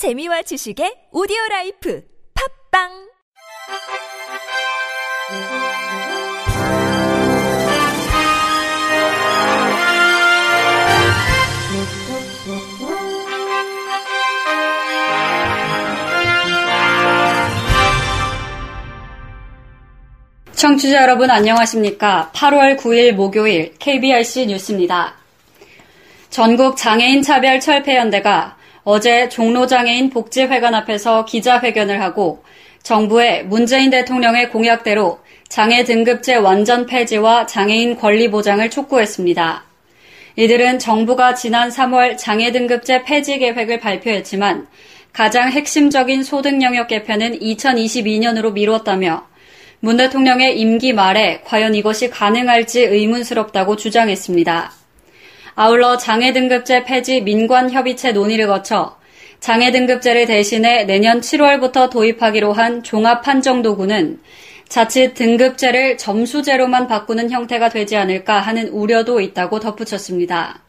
재미와 지식의 오디오 라이프 팝빵 청취자 여러분 안녕하십니까? 8월 9일 목요일 KBRC 뉴스입니다. 전국 장애인 차별 철폐 연대가 어제 종로장애인 복지회관 앞에서 기자회견을 하고 정부의 문재인 대통령의 공약대로 장애 등급제 완전 폐지와 장애인 권리 보장을 촉구했습니다. 이들은 정부가 지난 3월 장애 등급제 폐지 계획을 발표했지만 가장 핵심적인 소득 영역 개편은 2022년으로 미뤘다며 문 대통령의 임기 말에 과연 이것이 가능할지 의문스럽다고 주장했습니다. 아울러 장애 등급제 폐지 민관 협의체 논의를 거쳐 장애 등급제를 대신해 내년 7월부터 도입하기로 한 종합 판정 도구는 자칫 등급제를 점수제로만 바꾸는 형태가 되지 않을까 하는 우려도 있다고 덧붙였습니다.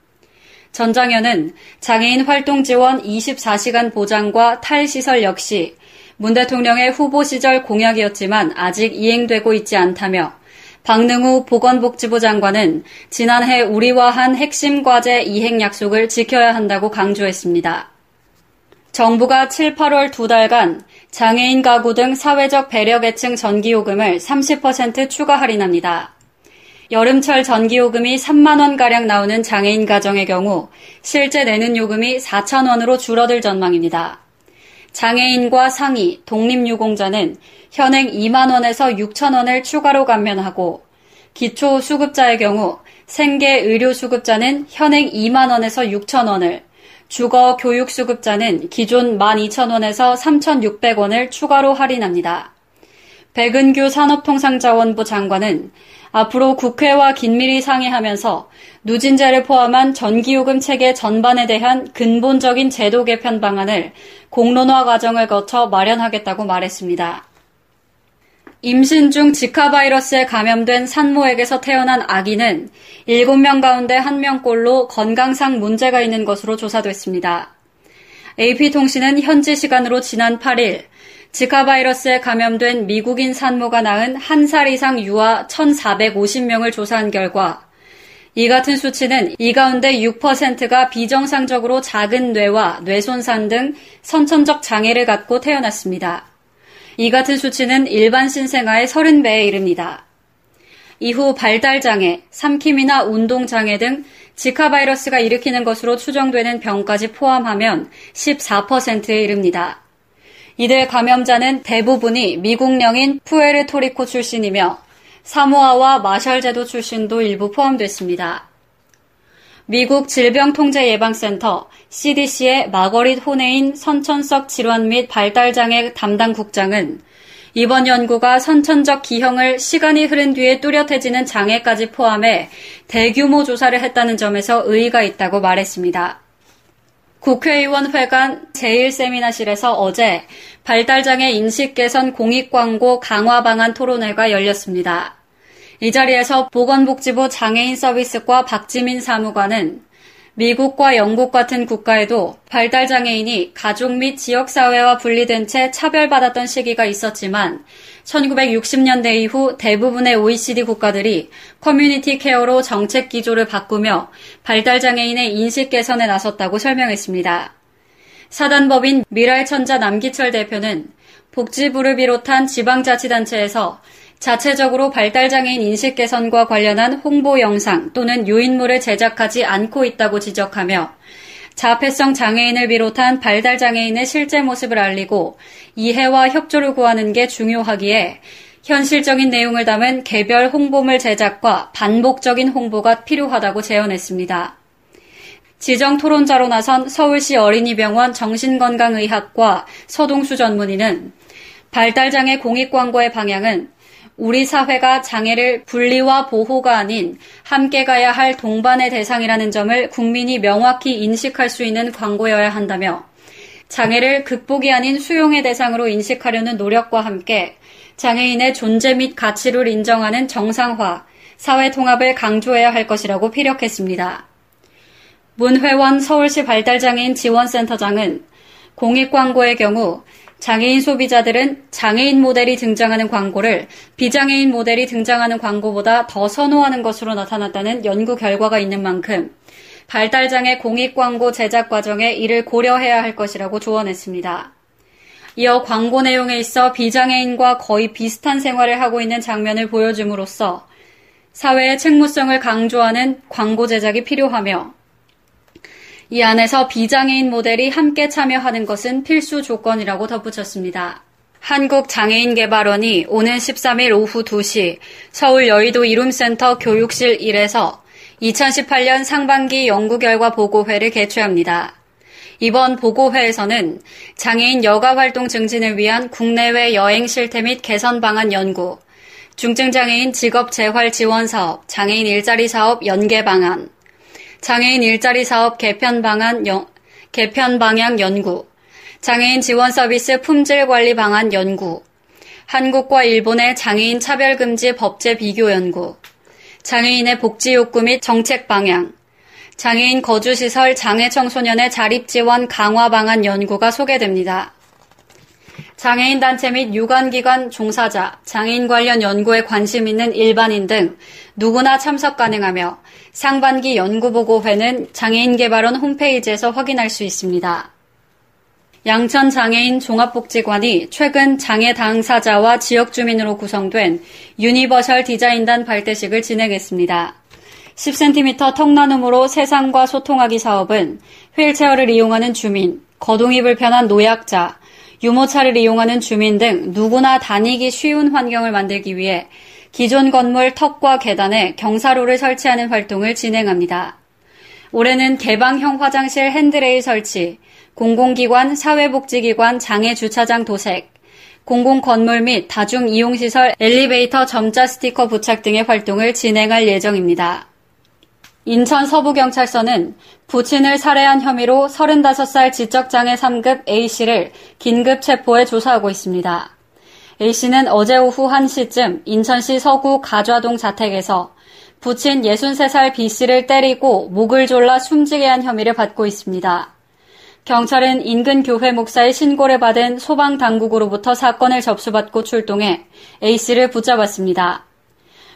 전 장현은 장애인 활동 지원 24시간 보장과 탈시설 역시 문 대통령의 후보 시절 공약이었지만 아직 이행되고 있지 않다며 박능우 보건복지부 장관은 지난해 우리와 한 핵심 과제 이행 약속을 지켜야 한다고 강조했습니다. 정부가 7, 8월 두 달간 장애인 가구 등 사회적 배려계층 전기요금을 30% 추가 할인합니다. 여름철 전기요금이 3만원가량 나오는 장애인 가정의 경우 실제 내는 요금이 4천원으로 줄어들 전망입니다. 장애인과 상위, 독립유공자는 현행 2만원에서 6천원을 추가로 감면하고 기초 수급자의 경우 생계 의료 수급자는 현행 2만원에서 6천원을 주거 교육 수급자는 기존 12,000원에서 3,600원을 추가로 할인합니다. 백은규 산업통상자원부 장관은 앞으로 국회와 긴밀히 상의하면서 누진제를 포함한 전기요금 체계 전반에 대한 근본적인 제도 개편 방안을 공론화 과정을 거쳐 마련하겠다고 말했습니다. 임신 중 지카 바이러스에 감염된 산모에게서 태어난 아기는 7명 가운데 1명꼴로 건강상 문제가 있는 것으로 조사됐습니다. AP통신은 현지 시간으로 지난 8일 지카 바이러스에 감염된 미국인 산모가 낳은 1살 이상 유아 1,450명을 조사한 결과 이 같은 수치는 이 가운데 6%가 비정상적으로 작은 뇌와 뇌손상 등 선천적 장애를 갖고 태어났습니다. 이 같은 수치는 일반 신생아의 30배에 이릅니다. 이후 발달장애, 삼킴이나 운동장애 등 지카 바이러스가 일으키는 것으로 추정되는 병까지 포함하면 14%에 이릅니다. 이들 감염자는 대부분이 미국령인 푸에르토리코 출신이며 사모아와 마셜제도 출신도 일부 포함됐습니다. 미국 질병통제예방센터 CDC의 마거릿 호네인 선천성 질환 및 발달장애 담당 국장은 이번 연구가 선천적 기형을 시간이 흐른 뒤에 뚜렷해지는 장애까지 포함해 대규모 조사를 했다는 점에서 의의가 있다고 말했습니다. 국회의원 회관 제1세미나실에서 어제 발달장애 인식 개선 공익 광고 강화 방안 토론회가 열렸습니다. 이 자리에서 보건복지부 장애인 서비스과 박지민 사무관은 미국과 영국 같은 국가에도 발달장애인이 가족 및 지역사회와 분리된 채 차별받았던 시기가 있었지만 1960년대 이후 대부분의 OECD 국가들이 community care로 정책 기조를 바꾸며 발달장애인의 인식 개선에 나섰다고 설명했습니다. 사단법인 밀알천사 남기철 대표는 복지부를 비롯한 지방자치단체에서 자체적으로 발달장애인 인식 개선과 관련한 홍보 영상 또는 유인물을 제작하지 않고 있다고 지적하며 자폐성 장애인을 비롯한 발달장애인의 실제 모습을 알리고 이해와 협조를 구하는 게 중요하기에 현실적인 내용을 담은 개별 홍보물 제작과 반복적인 홍보가 필요하다고 제언했습니다. 지정 토론자로 나선 서울시 어린이병원 정신건강의학과 서동수 전문의는 발달장애 공익 광고의 방향은 우리 사회가 장애를 분리와 보호가 아닌 함께 가야 할 동반의 대상이라는 점을 국민이 명확히 인식할 수 있는 광고여야 한다며 장애를 극복이 아닌 수용의 대상으로 인식하려는 노력과 함께 장애인의 존재 및 가치를 인정하는 정상화, 사회 통합을 강조해야 할 것이라고 피력했습니다. 문회원 서울시 발달장애인 지원센터장은 공익 광고의 경우 장애인 소비자들은 장애인 모델이 등장하는 광고를 비장애인 모델이 등장하는 광고보다 더 선호하는 것으로 나타났다는 연구 결과가 있는 만큼 발달장애 공익 광고 제작 과정에 이를 고려해야 할 것이라고 조언했습니다. 이어 광고 내용에 있어 비장애인과 거의 비슷한 생활을 하고 있는 장면을 보여줌으로써 사회의 책무성을 강조하는 광고 제작이 필요하며 이 안에서 비장애인 모델이 함께 참여하는 것은 필수 조건이라고 덧붙였습니다. 한국장애인개발원이 오는 13일 오후 2시 서울 여의도 이룸센터 교육실 1에서 2018년 상반기 연구 결과 보고회를 개최합니다. 이번 보고회에서는 장애인 여가 활동 증진을 위한 국내외 여행 실태 및 개선 방안 연구, 중증장애인 직업 재활 지원 사업, 장애인 일자리 사업 연계 방안, 장애인 일자리 사업 개편 방안 영, 개편 방향 연구, 장애인 지원 서비스 품질 관리 방안 연구, 한국과 일본의 장애인 차별 금지 법제 비교 연구, 장애인의 복지 욕구 및 정책 방향, 장애인 거주시설 장애 청소년의 자립 지원 강화 방안 연구가 소개됩니다. 장애인 단체 및 유관기관 종사자, 장애인 관련 연구에 관심 있는 일반인 등 누구나 참석 가능하며 상반기 연구보고회는 장애인개발원 홈페이지에서 확인할 수 있습니다. 양천 장애인 종합복지관이 최근 장애 당사자와 지역 주민으로 구성된 universal 디자인단 발대식을 진행했습니다. 10cm 턱 나눔으로 세상과 소통하기 사업은 휠체어를 이용하는 주민, 거동이 불편한 노약자, 유모차를 이용하는 주민 등 누구나 다니기 쉬운 환경을 만들기 위해 기존 건물 턱과 계단에 경사로를 설치하는 활동을 진행합니다. 올해는 개방형 화장실 핸드레일 설치, 공공기관, 사회복지기관 장애 주차장 도색, 공공 건물 및 다중 이용시설 엘리베이터 점자 스티커 부착 등의 활동을 진행할 예정입니다. 인천 서부경찰서는 부친을 살해한 혐의로 35살 지적장애 3급 A씨를 긴급 체포해 조사하고 있습니다. A씨는 어제 오후 1시쯤 인천시 서구 가좌동 자택에서 부친 63살 B씨를 때리고 목을 졸라 숨지게 한 혐의를 받고 있습니다. 경찰은 인근 교회 목사의 신고를 받은 소방당국으로부터 사건을 접수받고 출동해 A씨를 붙잡았습니다.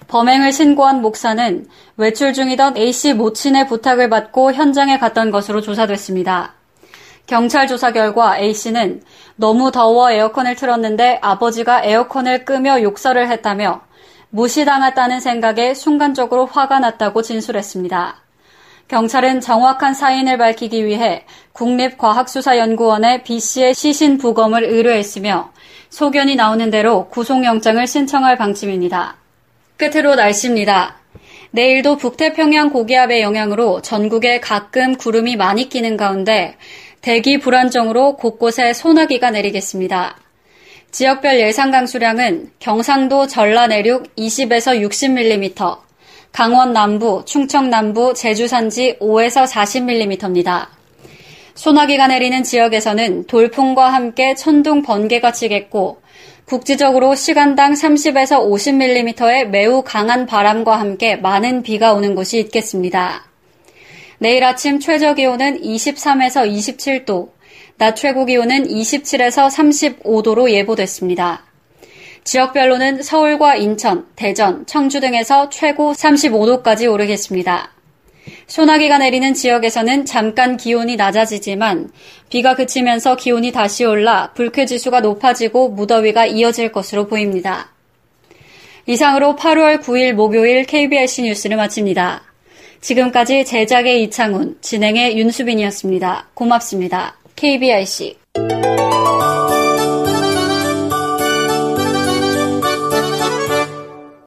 범행을 신고한 목사는 외출 중이던 A씨 모친의 부탁을 받고 현장에 갔던 것으로 조사됐습니다. 경찰 조사 결과 A씨는 너무 더워 에어컨을 틀었는데 아버지가 에어컨을 끄며 욕설을 했다며 무시당했다는 생각에 순간적으로 화가 났다고 진술했습니다. 경찰은 정확한 사인을 밝히기 위해 국립과학수사연구원에 B씨의 시신 부검을 의뢰했으며 소견이 나오는 대로 구속영장을 신청할 방침입니다. 끝으로 날씨입니다. 내일도 북태평양 고기압의 영향으로 전국에 가끔 구름이 많이 끼는 가운데 대기 불안정으로 곳곳에 소나기가 내리겠습니다. 지역별 예상 강수량은 경상도 전라 내륙 20에서 60mm, 강원 남부, 충청 남부, 제주 산지 5에서 40mm입니다. 소나기가 내리는 지역에서는 돌풍과 함께 천둥 번개가 치겠고 국지적으로 시간당 30에서 50mm의 매우 강한 바람과 함께 많은 비가 오는 곳이 있겠습니다. 내일 아침 최저 기온은 23에서 27도, 낮 최고 기온은 27에서 35도로 예보됐습니다. 지역별로는 서울과 인천, 대전, 청주 등에서 최고 35도까지 오르겠습니다. 소나기가 내리는 지역에서는 잠깐 기온이 낮아지지만 비가 그치면서 기온이 다시 올라 불쾌지수가 높아지고 무더위가 이어질 것으로 보입니다. 이상으로 8월 9일 목요일 KBRC 뉴스를 마칩니다. 지금까지 제작의 이창훈, 진행의 윤수빈이었습니다. 고맙습니다. KBRC